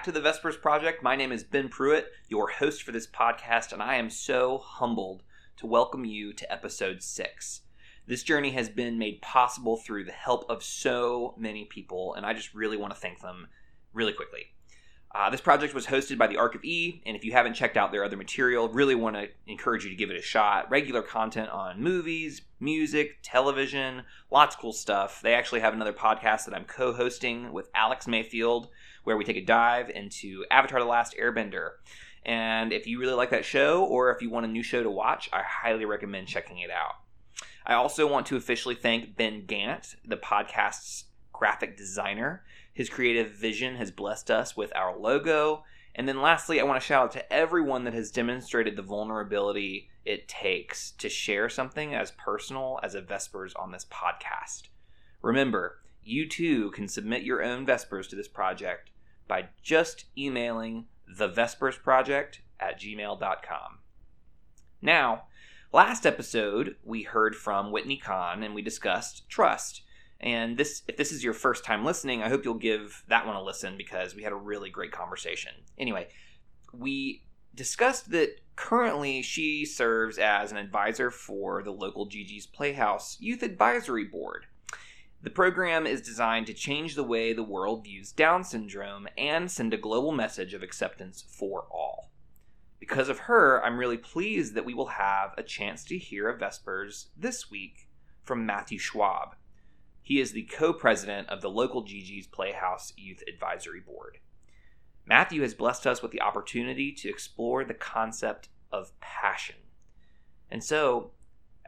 back to the Vespers Project. My name is Ben Pruitt, your host for this podcast, and I am so humbled to welcome you to episode six. This journey has been made possible through the help of so many people, and I just really want to thank them really quickly. Uh, this project was hosted by the Ark of E, and if you haven't checked out their other material, really want to encourage you to give it a shot. Regular content on movies, music, television, lots of cool stuff. They actually have another podcast that I'm co hosting with Alex Mayfield, where we take a dive into Avatar The Last Airbender. And if you really like that show, or if you want a new show to watch, I highly recommend checking it out. I also want to officially thank Ben Gant, the podcast's graphic designer. His creative vision has blessed us with our logo. And then lastly, I want to shout out to everyone that has demonstrated the vulnerability it takes to share something as personal as a Vespers on this podcast. Remember, you too can submit your own Vespers to this project by just emailing thevespersproject at gmail.com. Now, last episode, we heard from Whitney Kahn and we discussed trust. And this, if this is your first time listening, I hope you'll give that one a listen because we had a really great conversation. Anyway, we discussed that currently she serves as an advisor for the local Gigi's Playhouse Youth Advisory Board. The program is designed to change the way the world views Down syndrome and send a global message of acceptance for all. Because of her, I'm really pleased that we will have a chance to hear of Vespers this week from Matthew Schwab. He is the co president of the local Gigi's Playhouse Youth Advisory Board. Matthew has blessed us with the opportunity to explore the concept of passion. And so,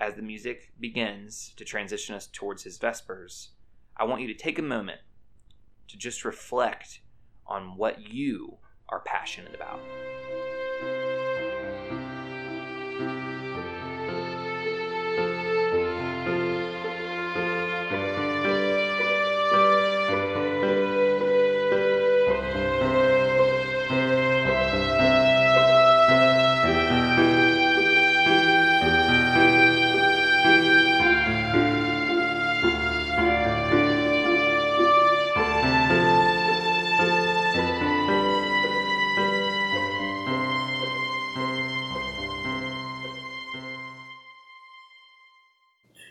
as the music begins to transition us towards his Vespers, I want you to take a moment to just reflect on what you are passionate about.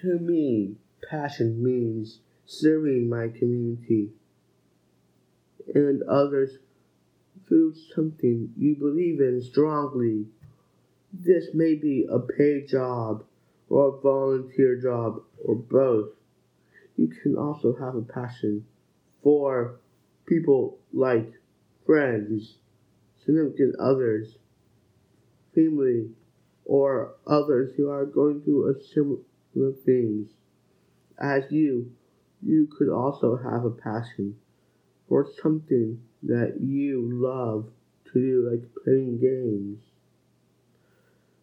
To me, passion means serving my community and others through something you believe in strongly. This may be a paid job or a volunteer job or both. You can also have a passion for people like friends, significant others, family, or others who are going through a similar things. As you, you could also have a passion for something that you love to do, like playing games,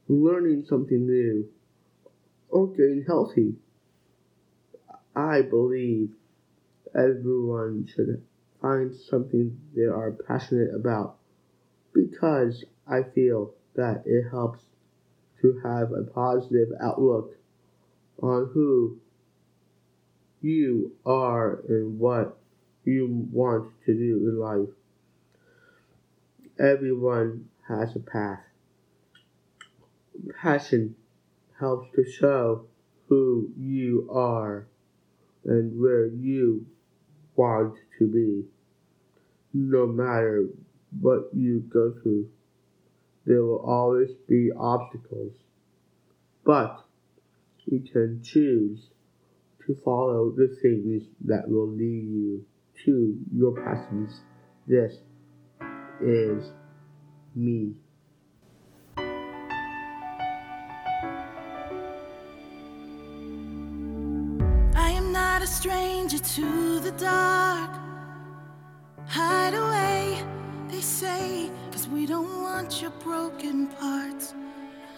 learning something new, or getting healthy. I believe everyone should find something they are passionate about because I feel that it helps to have a positive outlook on who you are and what you want to do in life. Everyone has a path. Passion helps to show who you are and where you want to be. No matter what you go through, there will always be obstacles. But you can choose to follow the things that will lead you to your passions. This is me. I am not a stranger to the dark. Hide away, they say, cause we don't want your broken parts.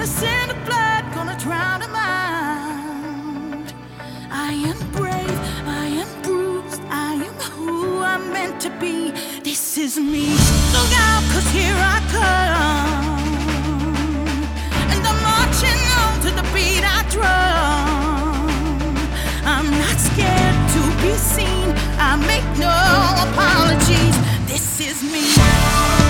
Gonna send a gonna drown. I am brave, I am bruised, I am who I'm meant to be. This is me. Look here I come. And I'm marching on to the beat I drum. I'm not scared to be seen. I make no apologies. This is me.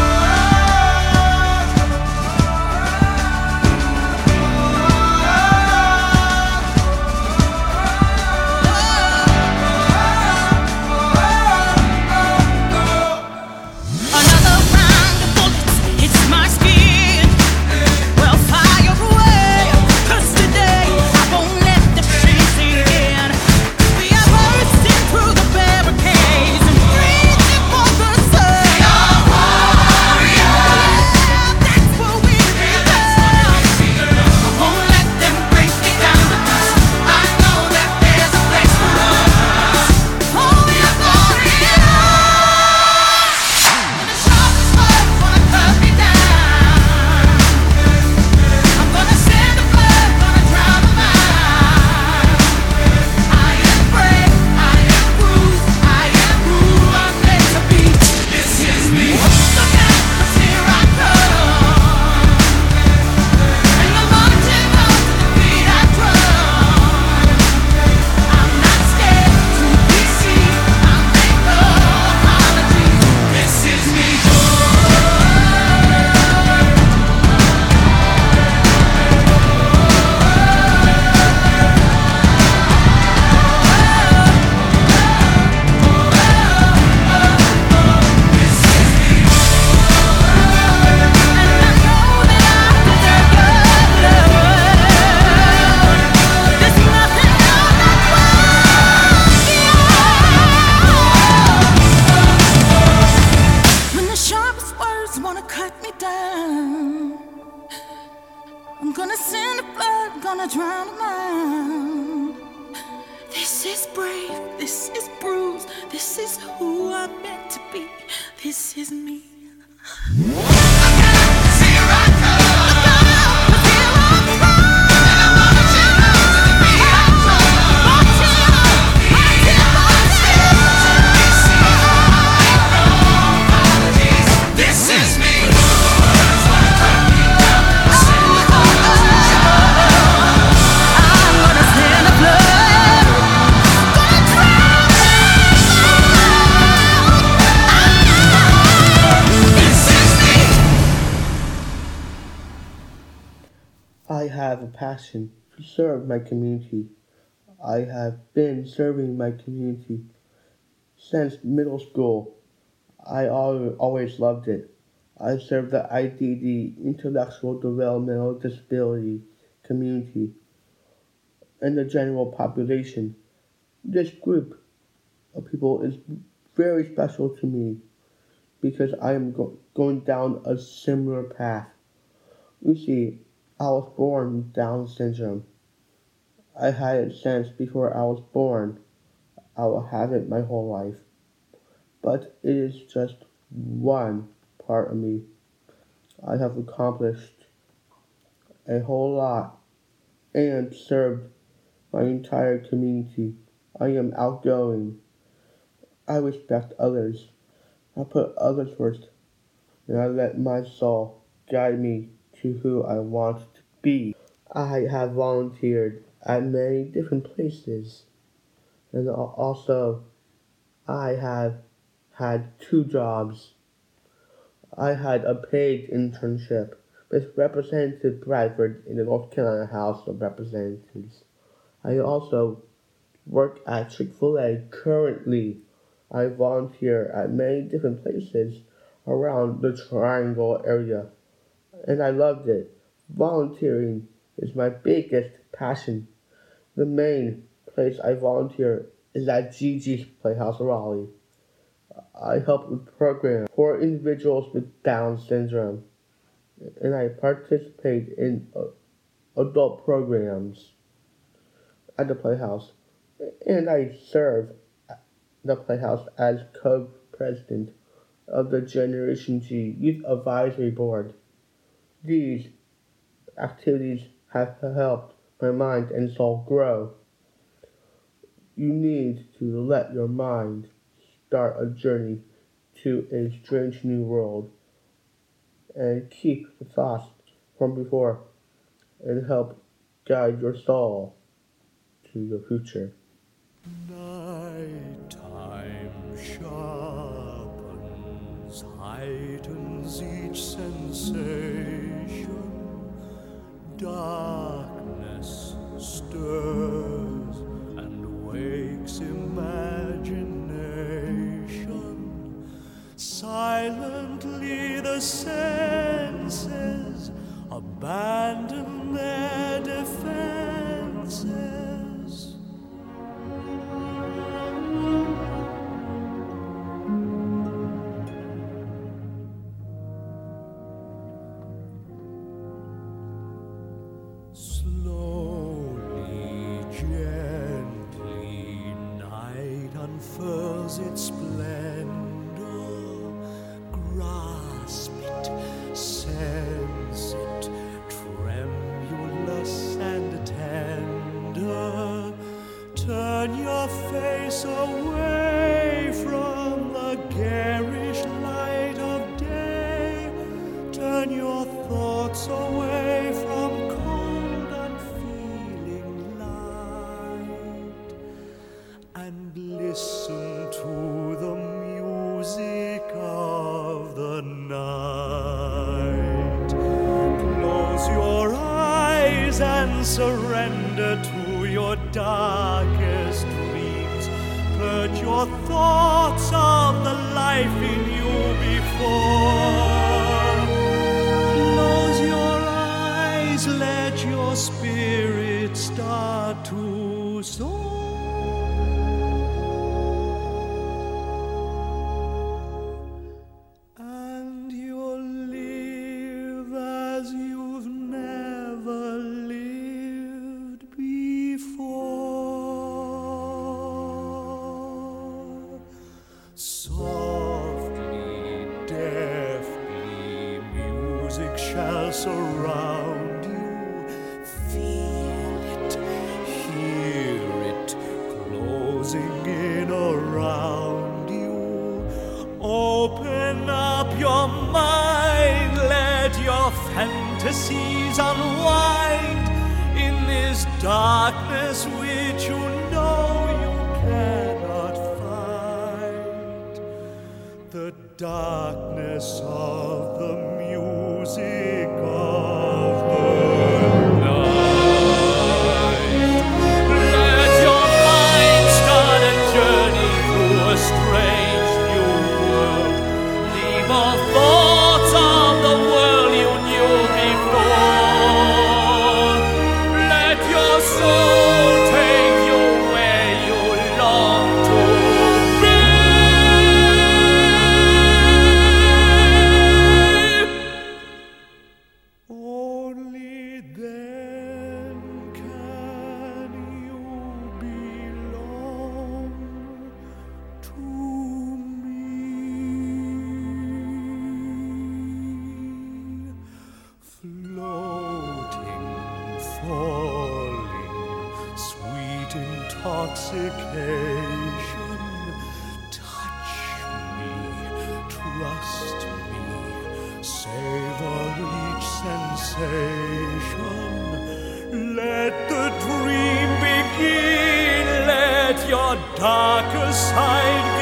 Passion to serve my community. I have been serving my community since middle school. I always loved it. I serve the IDD, Intellectual Developmental Disability community, and the general population. This group of people is very special to me because I am go- going down a similar path. You see, I was born with Down syndrome. I had it since before I was born. I will have it my whole life. But it is just one part of me. I have accomplished a whole lot and served my entire community. I am outgoing. I respect others. I put others first, and I let my soul guide me to who I want be. I have volunteered at many different places, and also I have had two jobs. I had a paid internship with Representative Bradford in the North Carolina House of Representatives. I also work at Chick fil A currently. I volunteer at many different places around the Triangle area, and I loved it. Volunteering is my biggest passion. The main place I volunteer is at Gigi's Playhouse Raleigh. I help with programs for individuals with Down syndrome, and I participate in uh, adult programs at the Playhouse, and I serve the Playhouse as co-president of the Generation G Youth Advisory Board. These activities have helped my mind and soul grow. You need to let your mind start a journey to a strange new world and keep the thoughts from before and help guide your soul to your future. Nighttime sharpens, heightens each sensation. Darkness stirs and wakes imagination. Silently the senses abandon their defenses. Shall surround you. Feel it, hear it, closing in around you. Open up your mind, let your fantasies unwind in this darkness which you know you cannot fight. The darkness trust me, savor each sensation. Let the dream begin, let your darker side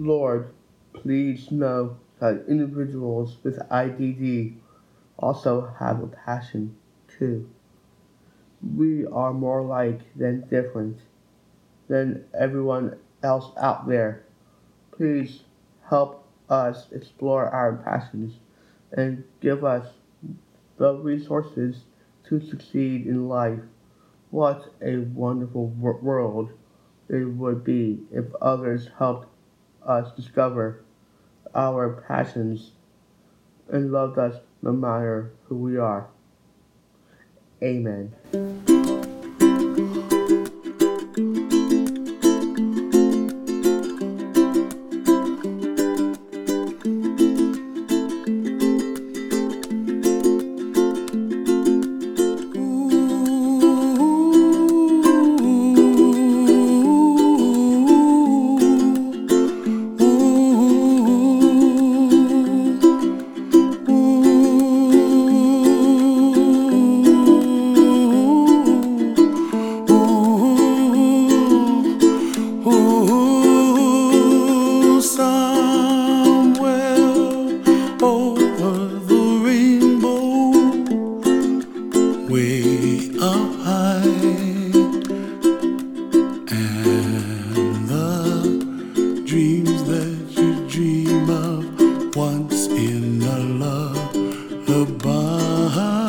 Lord, please know that individuals with IDD also have a passion too. We are more alike than different than everyone else out there. Please help us explore our passions and give us the resources to succeed in life. What a wonderful world it would be if others helped us discover our passions and loved us no matter who we are. Amen. in a love above.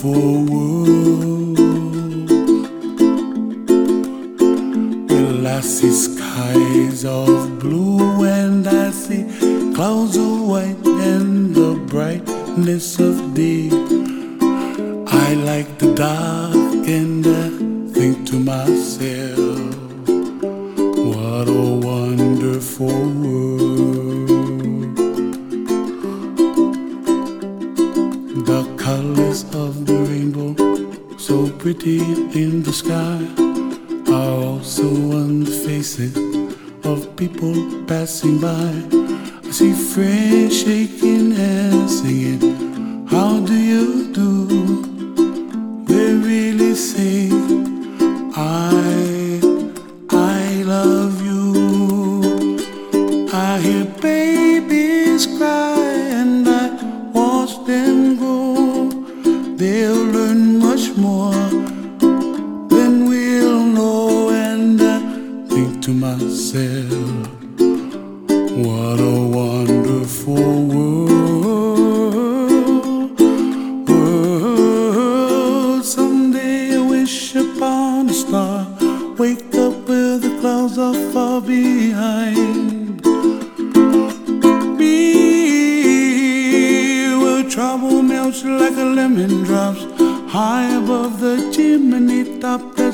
for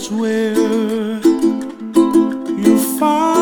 that's where you find.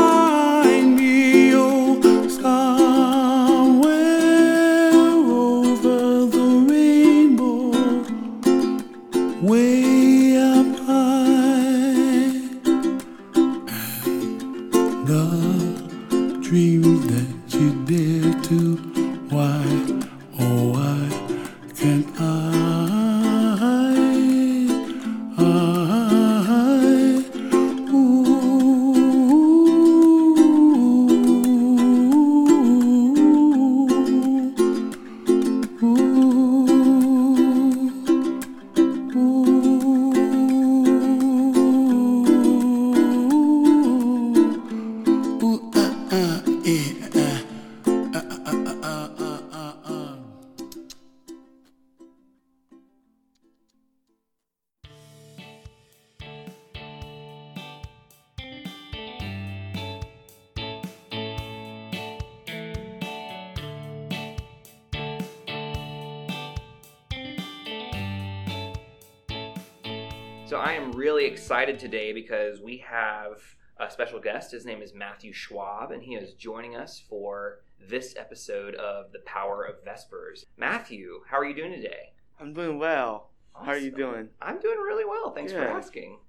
Today because we have a special guest. His name is Matthew Schwab, and he is joining us for this episode of The Power of Vespers. Matthew, how are you doing today? I'm doing well. How are you doing? I'm doing really well. Thanks for asking.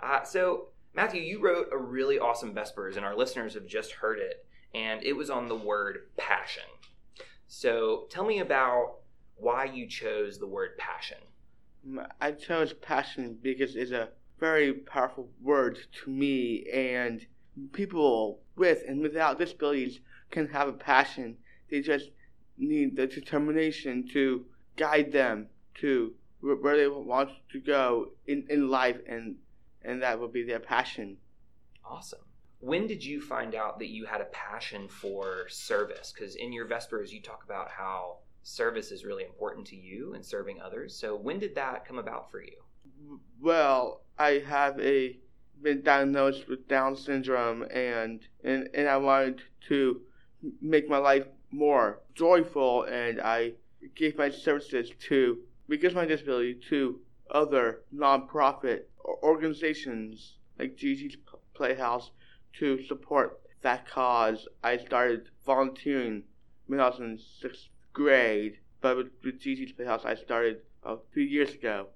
Uh, so, Matthew, you wrote a really awesome Vespers, and our listeners have just heard it, and it was on the word passion. So, tell me about why you chose the word passion. Mm, I chose passion because it's a very powerful words to me, and people with and without disabilities can have a passion. They just need the determination to guide them to where they want to go in, in life, and and that will be their passion. Awesome. When did you find out that you had a passion for service? Because in your Vespers, you talk about how service is really important to you and serving others. So, when did that come about for you? Well, I have a been diagnosed with Down syndrome, and and and I wanted to make my life more joyful, and I gave my services to because of my disability to other nonprofit organizations like Gigi's Playhouse to support that cause. I started volunteering when I was in sixth grade, but with, with Playhouse, I started a few years ago.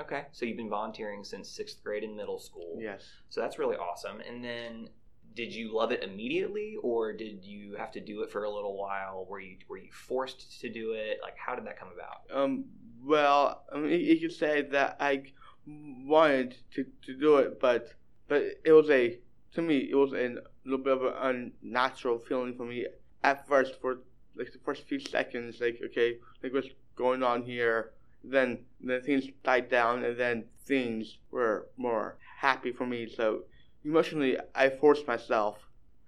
Okay. So, you've been volunteering since sixth grade in middle school. Yes. So, that's really awesome. And then, did you love it immediately, or did you have to do it for a little while? Were you were you forced to do it? Like, how did that come about? Um, well, I mean, you could say that I wanted to, to do it, but but it was a to me it was a little bit of an unnatural feeling for me at first for like the first few seconds, like okay, like what's going on here. Then then things died down, and then things were more happy for me. So emotionally, I forced myself.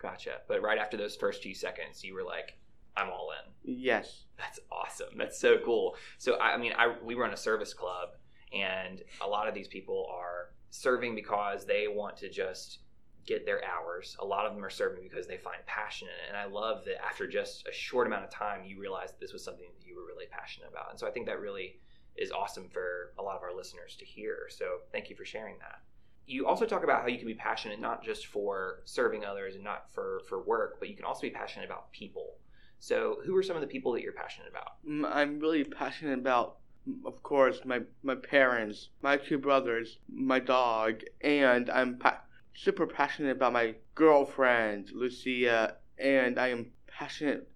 Gotcha. But right after those first few seconds, you were like, "I'm all in." Yes. That's awesome. That's so cool. So I, I mean, I we run a service club, and a lot of these people are serving because they want to just get their hours. A lot of them are serving because they find passion in it. And I love that after just a short amount of time, you realized that this was something that you were really passionate about. And so I think that really is awesome for a lot of our listeners to hear. So thank you for sharing that. You also talk about how you can be passionate not just for serving others and not for for work, but you can also be passionate about people. So, who are some of the people that you're passionate about? Mm, I'm really passionate about, of course, my my parents, my two brothers, my dog, and I'm pa- super passionate about my girlfriend, Lucia, and I am passionate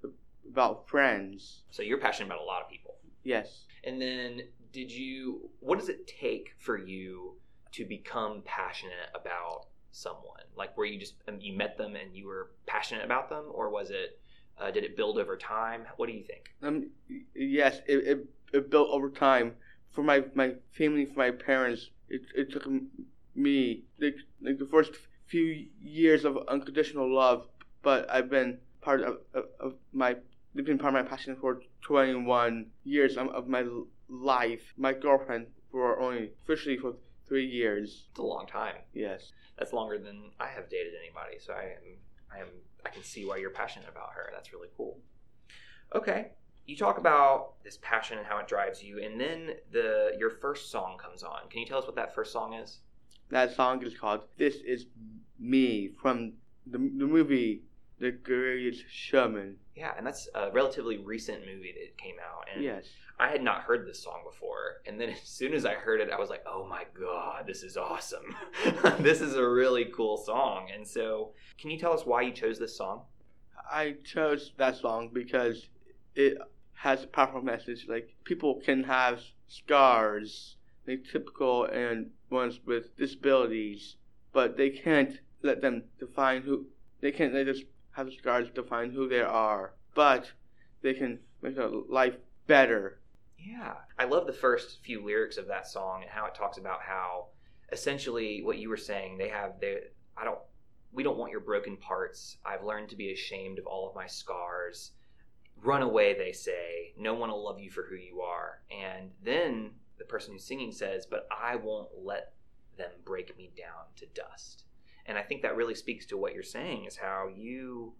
about friends. So, you're passionate about a lot of people. Yes. And then, did you, what does it take for you to become passionate about someone? Like, were you just, um, you met them and you were passionate about them? Or was it, uh, did it build over time? What do you think? Um. Yes. It, it, it built over time. For my my family, for my parents, it it took me like like the first few years of unconditional love, but I've been part of of, of my they've been part of my passion for 21 years of, of my life. My girlfriend for only officially for three years. It's a long time. Yes. That's longer than I have dated anybody. So, I am, I am, I can see why you're passionate about her. That's really cool. Okay. You talk about this passion and how it drives you, and then the your first song comes on. Can you tell us what that first song is? That song is called "This Is Me" from the the movie The Greatest Showman. Yeah, and that's a relatively recent movie that came out, and Yes. I had not heard this song before. And then as soon as I heard it, I was like, "Oh my god, this is awesome! this is a really cool song." And so, can you tell us why you chose this song? I chose that song because it has a powerful message. Like people can have scars, like typical and ones with disabilities, but they can't let them define who they can't. let just have the scars define who they are, but they can make their life better. Yeah. I love the first few lyrics of that song and how it talks about how essentially what you were saying, they have their I don't we don't want your broken parts. I've learned to be ashamed of all of my scars. Run away, they say. No one will love you for who you are. And then the person who's singing says, But I won't let them break me down to dust. And I think that really speaks to what you're saying is how you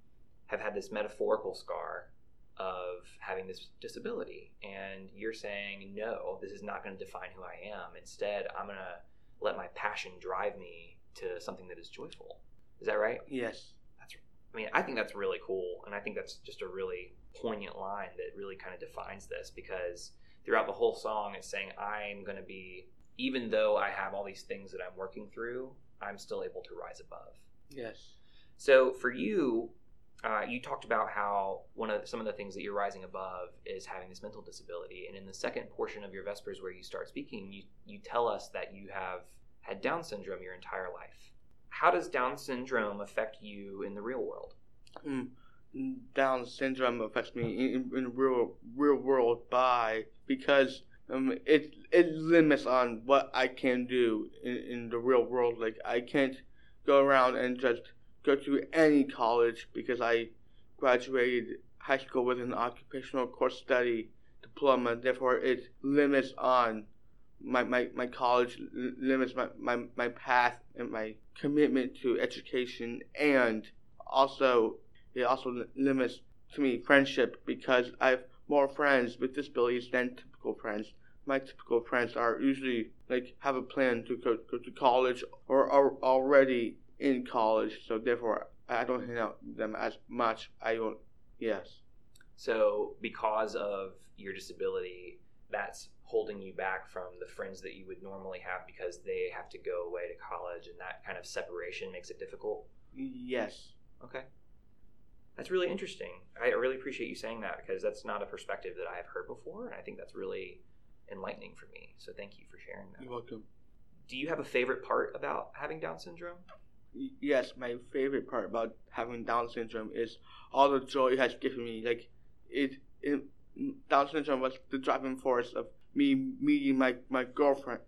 have had this metaphorical scar of having this disability. And you're saying, no, this is not going to define who I am. Instead, I'm going to let my passion drive me to something that is joyful. Is that right? Yes. That's I mean, I think that's really cool and I think that's just a really poignant line that really kind of defines this because throughout the whole song it's saying I'm going to be even though I have all these things that I'm working through, I'm still able to rise above. Yes. So for you, uh, you talked about how one of some of the things that you're rising above is having this mental disability, and in the second portion of your Vespers, where you start speaking, you you tell us that you have had Down syndrome your entire life. How does Down syndrome affect you in the real world? Mm. Down syndrome affects me in, in the real real world by because um, it it limits on what I can do in, in the real world. Like I can't go around and just go to any college because I graduated high school with an occupational course study diploma. Therefore, it limits on my, my, my college, limits my, my, my path and my commitment to education, and also it also limits to me friendship because I have more friends with disabilities than typical friends. My typical friends are usually like have a plan to go, go to college or are already in college, so therefore I don't hang out with them as much. I don't. Yes. So because of your disability, that's holding you back from the friends that you would normally have because they have to go away to college, and that kind of separation makes it difficult. Yes. Okay. That's really interesting. I really appreciate you saying that because that's not a perspective that I have heard before, and I think that's really enlightening for me. So thank you for sharing that. You're welcome. Do you have a favorite part about having Down syndrome? yes, my favorite part about having Down syndrome is all the joy it has given me. Like it, it Down syndrome was the driving force of me meeting my my girlfriend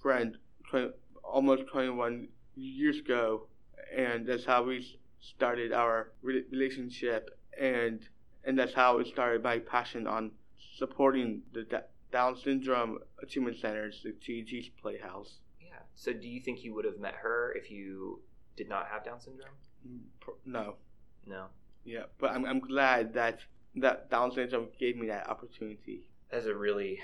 friend 20, almost 21 years ago, and that's how we started our relationship, and and that's how it started my passion on supporting the Down syndrome achievement centers, the Gigi's Playhouse. Yeah. So, do you think you would have met her if you did not have Down syndrome? Mm, no. No. Yeah, but I'm, I'm glad that that Down syndrome gave me that opportunity. That's a really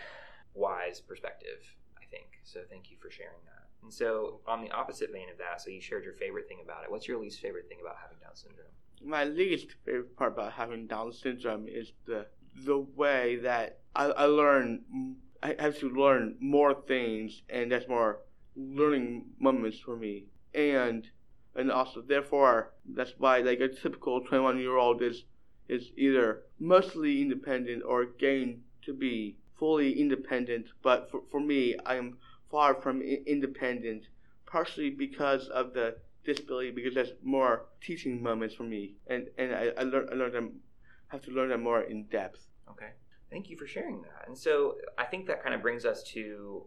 wise perspective, I think. So thank you for sharing that. And so, on the opposite vein of that, so you shared your favorite thing about it. What's your least favorite thing about having Down syndrome? My least favorite part about having Down syndrome is the the way that I, I learn. I have to learn more things, and that's more learning moments for me. And and also therefore that's why like a typical 21 year old is is either mostly independent or getting to be fully independent but for, for me i am far from I- independent partially because of the disability because that's more teaching moments for me and and i, I learn i learn them have to learn them more in depth okay thank you for sharing that and so i think that kind of brings us to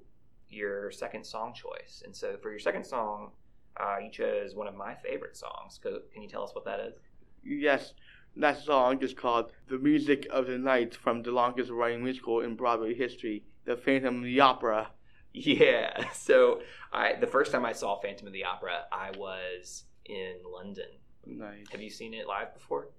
your second song choice and so for your second song uh, you chose one of my favorite songs. Can you tell us what that is? Yes, that song is called "The Music of the Night" from the longest running musical in Broadway history, "The Phantom of the Opera." Yeah. So, I the first time I saw Phantom of the Opera, I was in London. Nice. Have you seen it live before?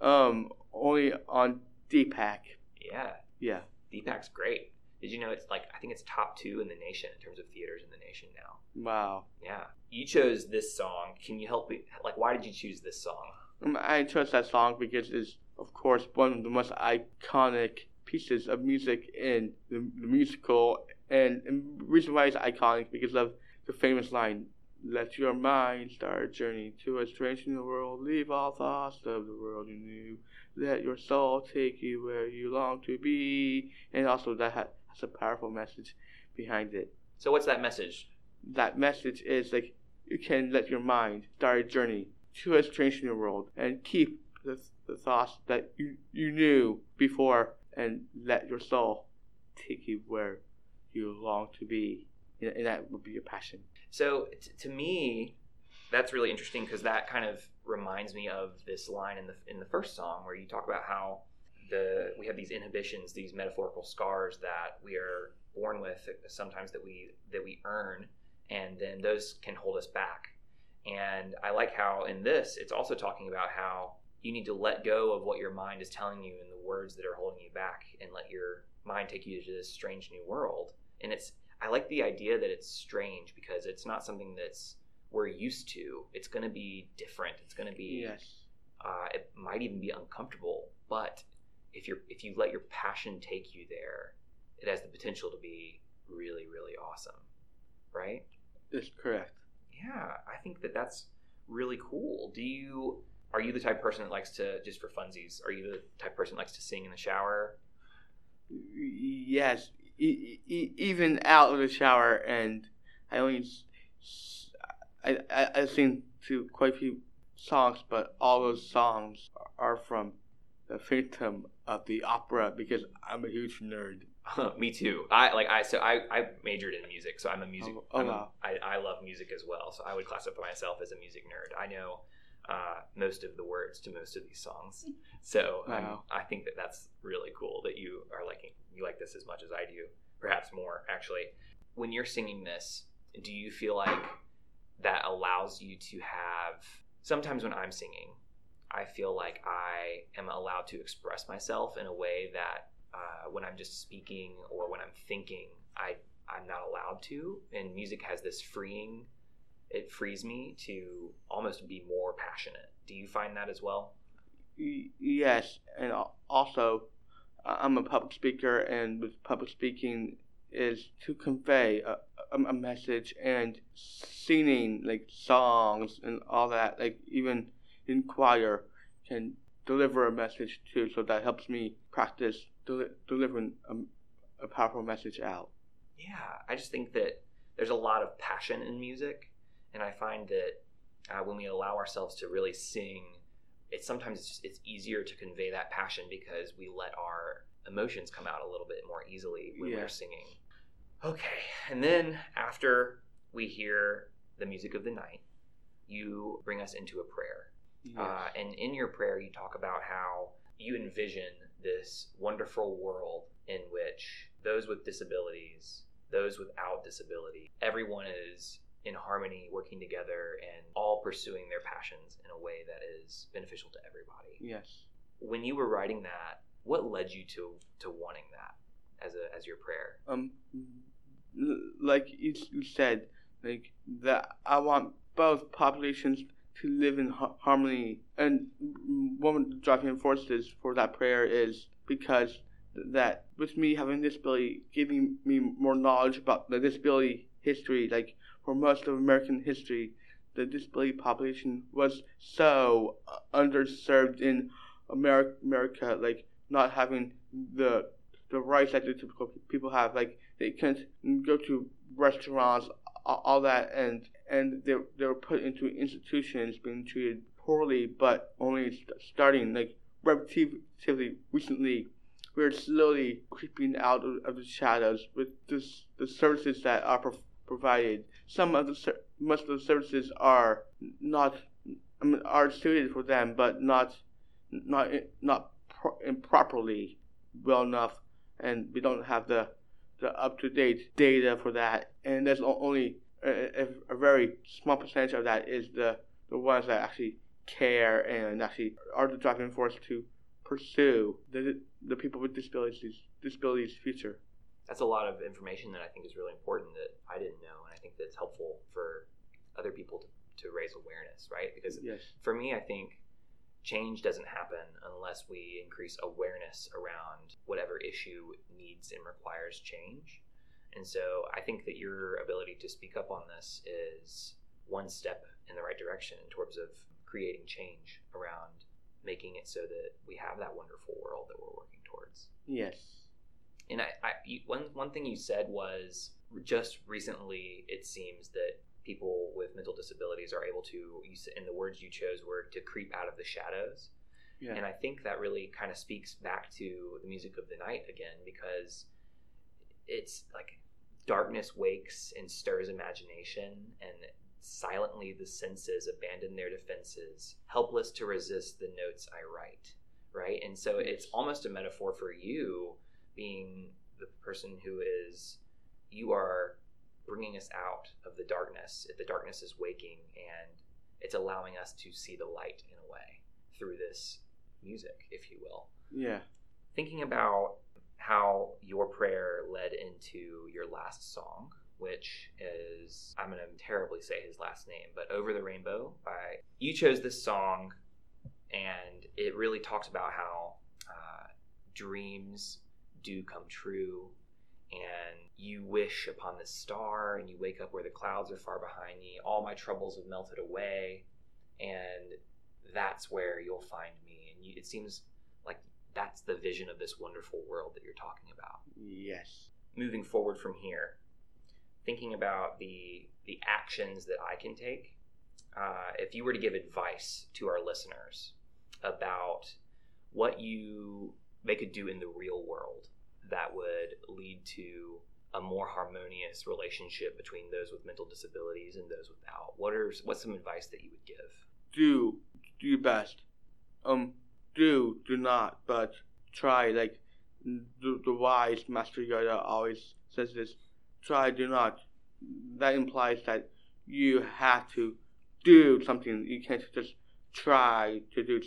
Um, only on DPAC. Yeah. Yeah. DPAC's great. Did you know it's like I think it's top two in the nation in terms of theaters in the nation now. Wow. Yeah. You chose this song. Can you help me? Like, why did you choose this song? Um, I chose that song because it's, of course, one of the most iconic pieces of music in the, the musical. And, and the reason why it's iconic because of the famous line, let your mind start a journey to a strange new world. Leave all thoughts of the world you knew. Let your soul take you where you long to be. And also, that has a powerful message behind it. So, what's that message? That message is like you can let your mind start a journey to a strange new world and keep the, the thoughts that you, you knew before and let your soul take you where you long to be. And that would be your passion. So t- to me, that's really interesting because that kind of reminds me of this line in the in the first song where you talk about how the we have these inhibitions, these metaphorical scars that we are born with, uh, sometimes that we that we earn, and then those can hold us back. And I like how in this it's also talking about how you need to let go of what your mind is telling you and the words that are holding you back, and let your mind take you to this strange new world. And it's I like the idea that it's strange because it's not something that's we're used to. It's going to be different. It's going to be. Yes. Uh, it might even be uncomfortable, but if you're if you let your passion take you there, it has the potential to be really really awesome, right? That's correct. Yeah, I think that that's really cool. Do you are you the type of person that likes to just for funsies? Are you the type of person that likes to sing in the shower? Yes, e- e- even out of the shower, and I only I, I I sing to quite a few songs, but all those songs are from the Phantom of the Opera because I'm a huge nerd. Me too. I like I so I, I majored in music, so I'm a music. Oh, oh wow. I, I love music as well, so I would classify myself as a music nerd. I know uh, most of the words to most of these songs, so um, Wow. I think that that's really cool that you are liking you like this as much as I do, perhaps more actually. When you're singing this, do you feel like that allows you to have? Sometimes when I'm singing, I feel like I am allowed to express myself in a way that uh, when I'm just speaking or when I'm thinking, I I'm not allowed to. And music has this freeing. It frees me to almost be more passionate. Do you find that as well? Yes, and also I'm a public speaker, and with public speaking is to convey a, a, message and singing like songs and all that, like even in choir can deliver a message too. So that helps me practice deli- delivering a, a powerful message out. Yeah, I just think that there's a lot of passion in music, and I find that uh, when we allow ourselves to really sing, it's sometimes it's just it's easier to convey that passion because we let our emotions come out a little bit more easily when Yeah. we're singing. Okay, and then after we hear the music of the night, you bring us into a prayer. Uh, and in your prayer, you talk about how you envision this wonderful world in which those with disabilities, those without disability, everyone is in harmony, working together, and all pursuing their passions in a way that is beneficial to everybody. yes. When you were writing that, what led you to to wanting that as a as your prayer? um like you, said like that i want both populations to live in harmony and one of the driving forces for that prayer is because that with me having disability giving me more knowledge about the disability history like for most of american history the disability population was so uh, underserved in America, like not having the the rights that the typical people have. Like they can't go to restaurants, all, that, and and they they were put into institutions, being treated poorly, but only st- starting like relatively recently. We're slowly creeping out of, of the shadows with this, the services that are provided. Some of the ser- most of the services are not I mean, are suited for them, but not not not pro- improperly well enough, and we don't have the the up to date data for that. And there's only a, a, a very small percentage of that is the the ones that actually care and actually are the driving force to pursue the the people with disabilities disabilities future. That's a lot of information that I think is really important that I didn't know, and I think that's helpful for other people to, to raise awareness, right? Because Yes. for me, I think change doesn't happen unless we increase awareness around whatever issue needs and requires change. And so I think that your ability to speak up on this is one step in the right direction in terms of creating change around making it so that we have that wonderful world that we're working towards. Yes. And I, I you, one one thing you said was just recently it seems that people with mental disabilities are able to and the words you chose were to creep out of the shadows. Yeah. And I think that really kind of speaks back to the music of the night again because it's like darkness wakes and stirs imagination and silently the senses abandon their defenses helpless to resist the notes i write right and so it's almost a metaphor for you being the person who is you are bringing us out of the darkness the darkness is waking and it's allowing us to see the light in a way through this music if you will Yeah. thinking about how your prayer led into your last song, which is I'm gonna terribly say his last name, but Over the Rainbow by you chose this song and it really talks about how uh, dreams do come true and you wish upon this star and you wake up where the clouds are far behind me all my troubles have melted away and that's where you'll find me and you, it seems like that's the vision of this wonderful world that you're talking about Yes. moving forward from here thinking about the the actions that i can take uh, if you were to give advice to our listeners about what you they could do in the real world that would lead to a more harmonious relationship between those with mental disabilities and those without what are what's some advice that you would give Do do your best. Um, do do not, but try. Like the, the wise Master Yoda always says this: try, do not. That implies that you have to do something. You can't just try to do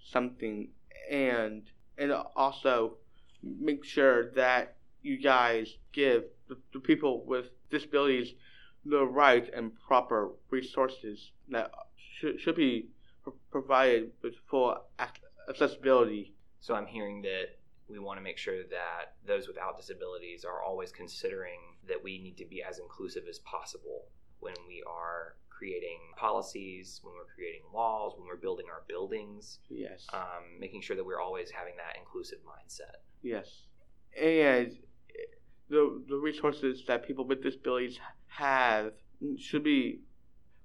something, and and also make sure that you guys give the, the people with disabilities the right and proper resources that should, should be pro- provided with full ac- accessibility. So I'm hearing that we want to make sure that those without disabilities are always considering that we need to be as inclusive as possible when we are creating policies, when we're creating laws, when we're building our buildings, Yes. um, making sure that we're always having that inclusive mindset. Yes. And the, the resources that people with disabilities have should be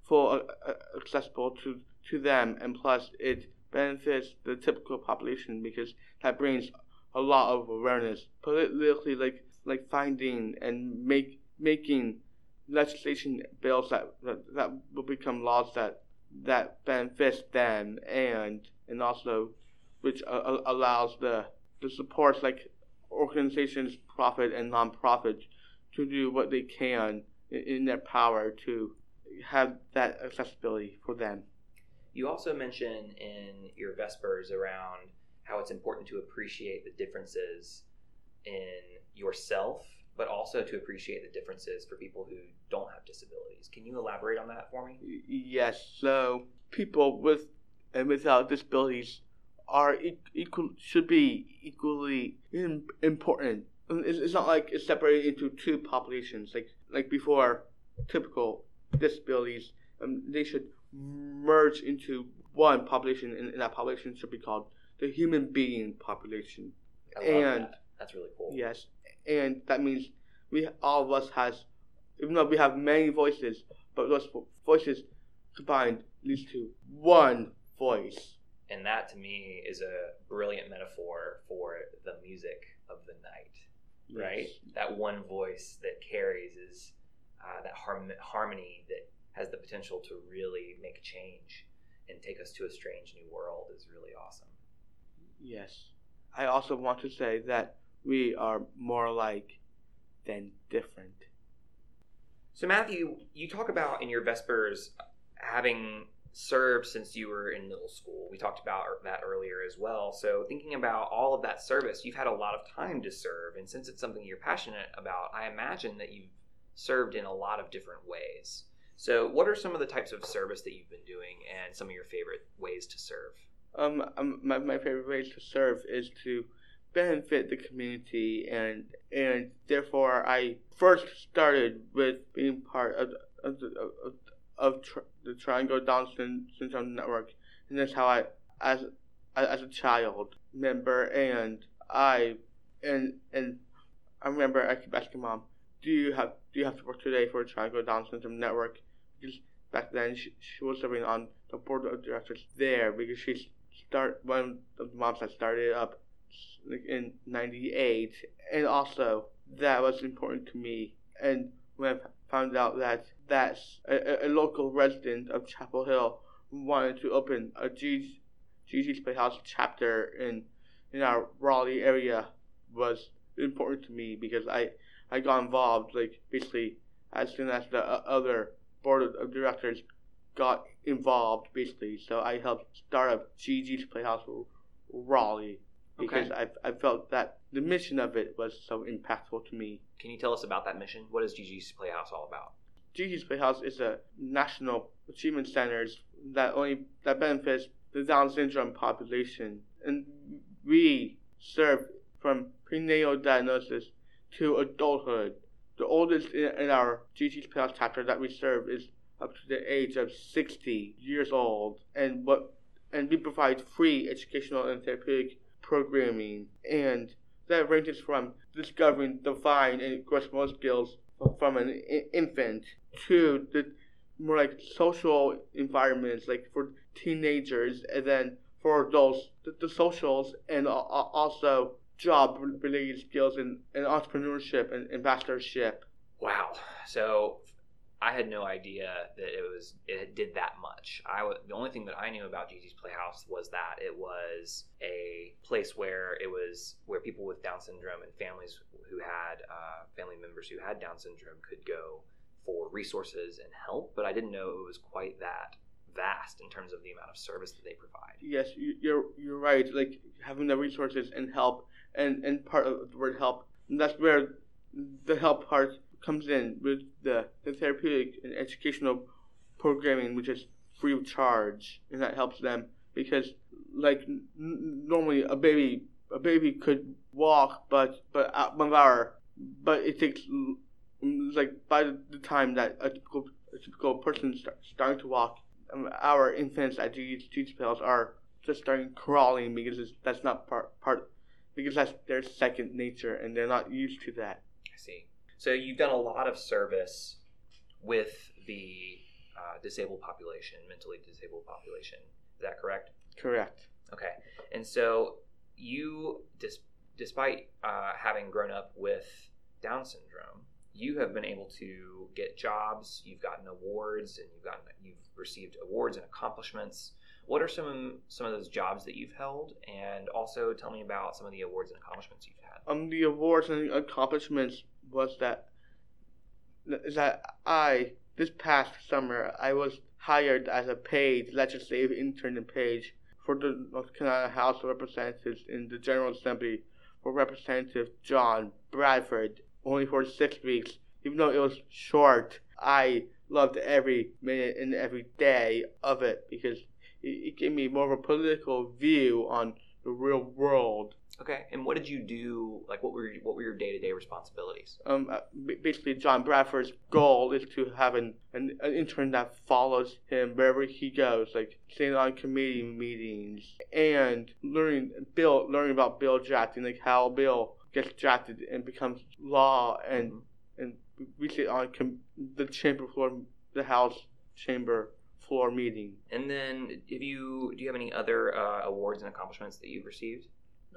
full uh, uh, accessible to, to them, and plus it benefits the typical population because that brings a lot of awareness politically, like like finding and make making legislation bills that that, that will become laws that that benefits them and and also which uh, uh, allows the the supports like organizations, profit and non-profit, to do what they can in, in their power to have that accessibility for them. You also mention in your Vespers around how it's important to appreciate the differences in yourself, but also to appreciate the differences for people who don't have disabilities. Can you elaborate on that for me? Yes, so people with and without disabilities are equal should be equally important. It's, it's not like it's separated into two populations like like before typical disabilities. Um, they should merge into one population, and, and that population should be called the human being population. I love And- that. That's really cool. Yes, and that means we all of us has, even though we have many voices, but those voices combined leads to one voice. And that to me is a brilliant metaphor for the music of the night, right? That one voice that carries is uh, that harm- harmony that has the potential to really make change and take us to a strange new world is really awesome. Yes. I also want to say that we are more alike than different. So, Matthew, you talk about in your Vespers having served since you were in middle school. We talked about that earlier as well. So, thinking about all of that service, you've had a lot of time to serve. And since it's something you're passionate about, I imagine that you've served in a lot of different ways. So, what are some of the types of service that you've been doing and some of your favorite ways to serve? Um, um my, my favorite way to serve is to benefit the community and and therefore I first started with being part of of the, of, of the Triangle Down Syndrome Network, and that's how I, as as a child member, and I, and and I remember I keep asking mom, do you have do you have to work today for Triangle Down Syndrome Network? Because back then she, she was serving on the board of directors there because she start one of the moms that started up in '98, and also that was important to me. And when I found out that that's a, a local resident of Chapel Hill wanted to open a G, Gigi's Playhouse chapter in in our Raleigh area was important to me because I I got involved like basically as soon as the uh, other board of directors got involved basically. So I helped start up Gigi's Playhouse Raleigh because okay. I I felt that the mission of it was so impactful to me. Can you tell us about that mission? What is Gigi's Playhouse all about? Gigi's Playhouse is a national achievement centers that only that benefits the Down syndrome population, and we serve from prenatal diagnosis to adulthood. The oldest in, in our Gigi's Playhouse chapter that we serve is up to the age of 60 years old, and what and we provide free educational and therapeutic programming, and that ranges from discovering divine and motor skills from an infant to the more like social environments, like for teenagers, and then for adults, the, the socials, and also job related skills and, and entrepreneurship and ambassadorship. Wow. So I had no idea that it was it did that much. I the only thing that I knew about Gigi's Playhouse was that it was a place where it was where people with Down syndrome and families who had uh, family members who had Down syndrome could go for resources and help. But I didn't know it was quite that vast in terms of the amount of service that they provide. Yes, you're you're right. Like having the resources and help, and and part of the word help. that's where the help part comes in with the, the therapeutic and educational programming, which is free of charge, and that helps them because, like, n- normally a baby a baby could walk, but but one hour, but it takes like by the time that a typical, a typical person start, starting to walk, um, our infants at Gigi's Playhouse are just starting crawling because that's not part part because that's their second nature and they're not used to that. I see. So you've done a lot of service with the uh, disabled population, mentally disabled population. Is that correct? Correct. Okay. And so you, dis- despite uh, having grown up with Down syndrome, you have been able to get jobs. You've gotten awards, and you've gotten you've received awards and accomplishments. What are some some of those jobs that you've held, and also tell me about some of the awards and accomplishments you've had. Um, the awards and accomplishments was that that I this past summer I was hired as a paid legislative intern and page for the North Carolina House of Representatives in the General Assembly for Representative John Bradford only for six weeks. Even though it was short, I loved every minute and every day of it because it, it gave me more of a political view on the real world Okay, and what did you do? Like, what were your, what were your day to day responsibilities? Um, uh, basically, John Bradford's goal is to have an, an, an intern that follows him wherever he goes, like sitting on committee meetings and learning bill learning about bill drafting, like how bill gets drafted and becomes law, and mm-hmm. and we sit on com- the chamber floor, the House chamber floor meeting. And then, have you do you have any other uh, awards and accomplishments that you've received?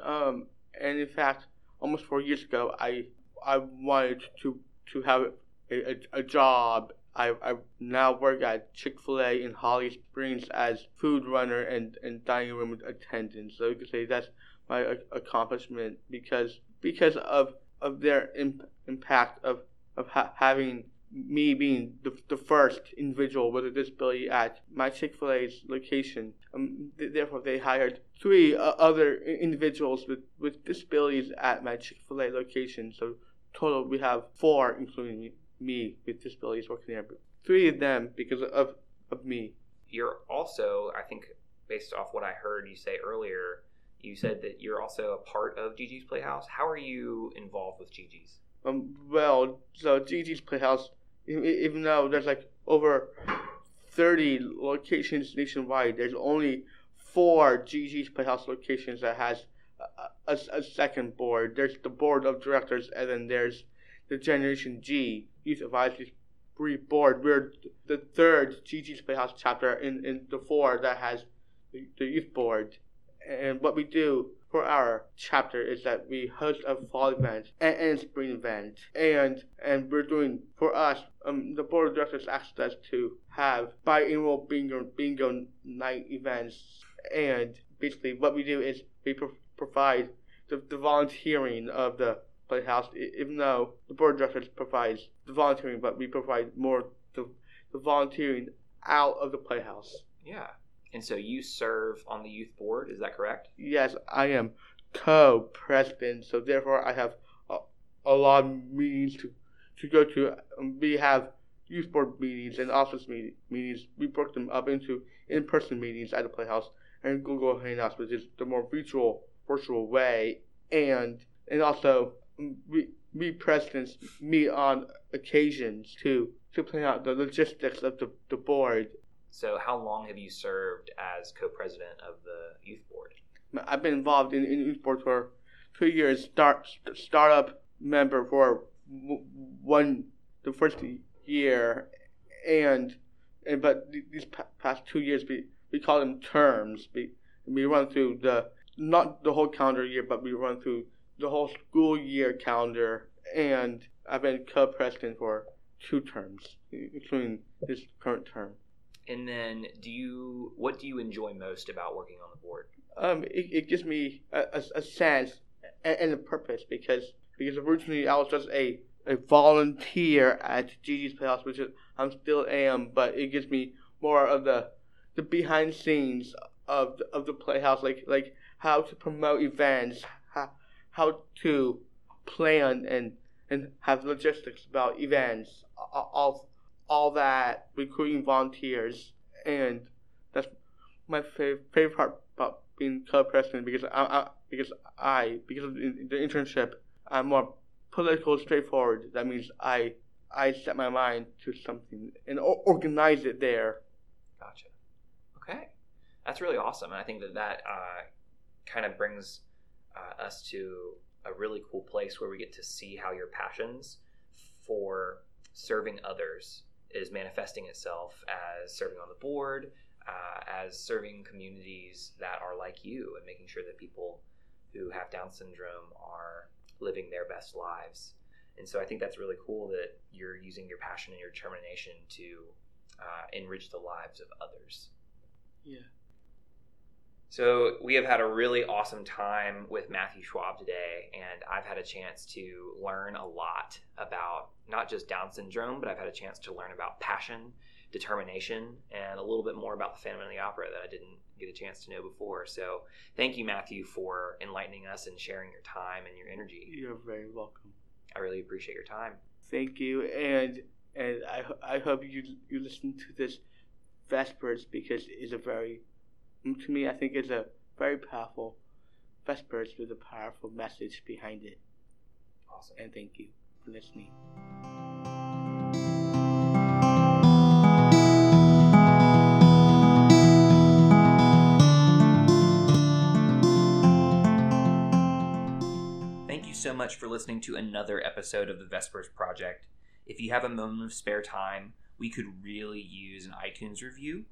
Um, and in fact, almost four years ago, I I wanted to to have a, a, a job. I, I now work at Chick Fil A in Holly Springs as food runner and, and dining room attendant. So you could say that's my accomplishment because because of of their imp- impact of of ha- having me being the, the first individual with a disability at my Chick fil A's location. Um, th- therefore, they hired three uh, other individuals with, with disabilities at my Chick fil A location. So, total, we have four, including me, with disabilities working there. Three of them because of, of me. You're also, I think, based off what I heard you say earlier, you said that you're also a part of Gigi's Playhouse. How are you involved with Gigi's? Um, well, so Gigi's Playhouse even though there's like over 30 locations nationwide, there's only four Gigi's Playhouse locations that has a, a, a, second board. There's the board of directors, and then there's the Generation G Youth Advisory Board. We're the third Gigi's Playhouse chapter in, in the four that has the, the youth board. And what we do for our chapter is that we host a fall event and, and spring event, and and we're doing for us. Um, the board of directors asked us to have biannual bingo bingo night events, and basically what we do is we pro- provide the, the volunteering of the playhouse, even though the board of directors provides the volunteering, but we provide more the, the volunteering out of the playhouse. Yeah. And so you serve on the youth board, is that correct? Yes, I am co-president, so therefore I have a, a lot of meetings to, to go to. Um, we have youth board meetings and office meet, meetings. We broke them up into in-person meetings at the Playhouse and Google Hangouts, which is the more virtual virtual way, and and also um, we we presidents meet on occasions to to plan out the logistics of the, the board so, how long have you served as co-president of the youth board? I've been involved in, in youth board for two years. Start startup member for one the first year, and and but these past two years we we call them terms. We we run through the not the whole calendar year, but we run through the whole school year calendar. And I've been co-president for two terms, including this current term. And then, do you what do you enjoy most about working on the board? Um, it, it gives me a, a, sense and, a purpose because because originally I was just a a volunteer at Gigi's Playhouse, which is, I still am, but it gives me more of the the behind scenes of the, of the Playhouse, like like how to promote events, how, how to plan and and have logistics about events, all all that recruiting volunteers, and that's my fav- favorite part about being co-president because I, I because I because of the, the internship I'm more political, straightforward. That means I I set my mind to something and organize it there. Gotcha. Okay, that's really awesome, and I think that that uh, kind of brings uh, us to a really cool place where we get to see how your passions for serving others is manifesting itself as serving on the board, uh, as serving communities that are like you, and making sure that people who have Down syndrome are living their best lives. And so I think that's really cool that you're using your passion and your determination to uh, enrich the lives of others. Yeah. So we have had a really awesome time with Matthew Schwab today, and I've had a chance to learn a lot about not just Down syndrome, but I've had a chance to learn about passion, determination, and a little bit more about the Phantom of the Opera that I didn't get a chance to know before. So thank you, Matthew, for enlightening us and sharing your time and your energy. You're very welcome. I really appreciate your time. Thank you, and and I I hope you you listen to this Vespers because it's a very Mm, to me, I think it's a very powerful Vespers with a powerful message behind it. Awesome. And thank you for listening. Thank you so much for listening to another episode of the Vespers Project. If you have a moment of spare time, we could really use an iTunes review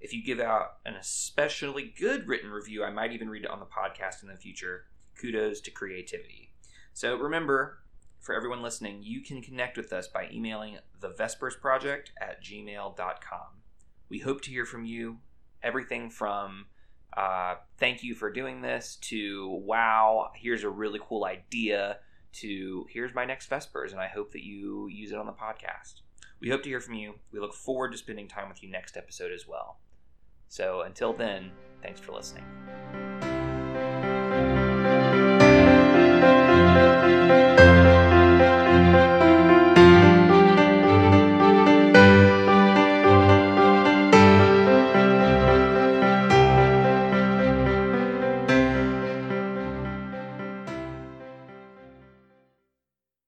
if you give out an especially good written review, I might even read it on the podcast in the future. Kudos to creativity. So remember, for everyone listening, you can connect with us by emailing thevespersproject at gmail.com. We hope to hear from you. Everything from uh, thank you for doing this to wow, here's a really cool idea to here's my next Vespers, and I hope that you use it on the podcast. We hope to hear from you. We look forward to spending time with you next episode as well. So until then, thanks for listening.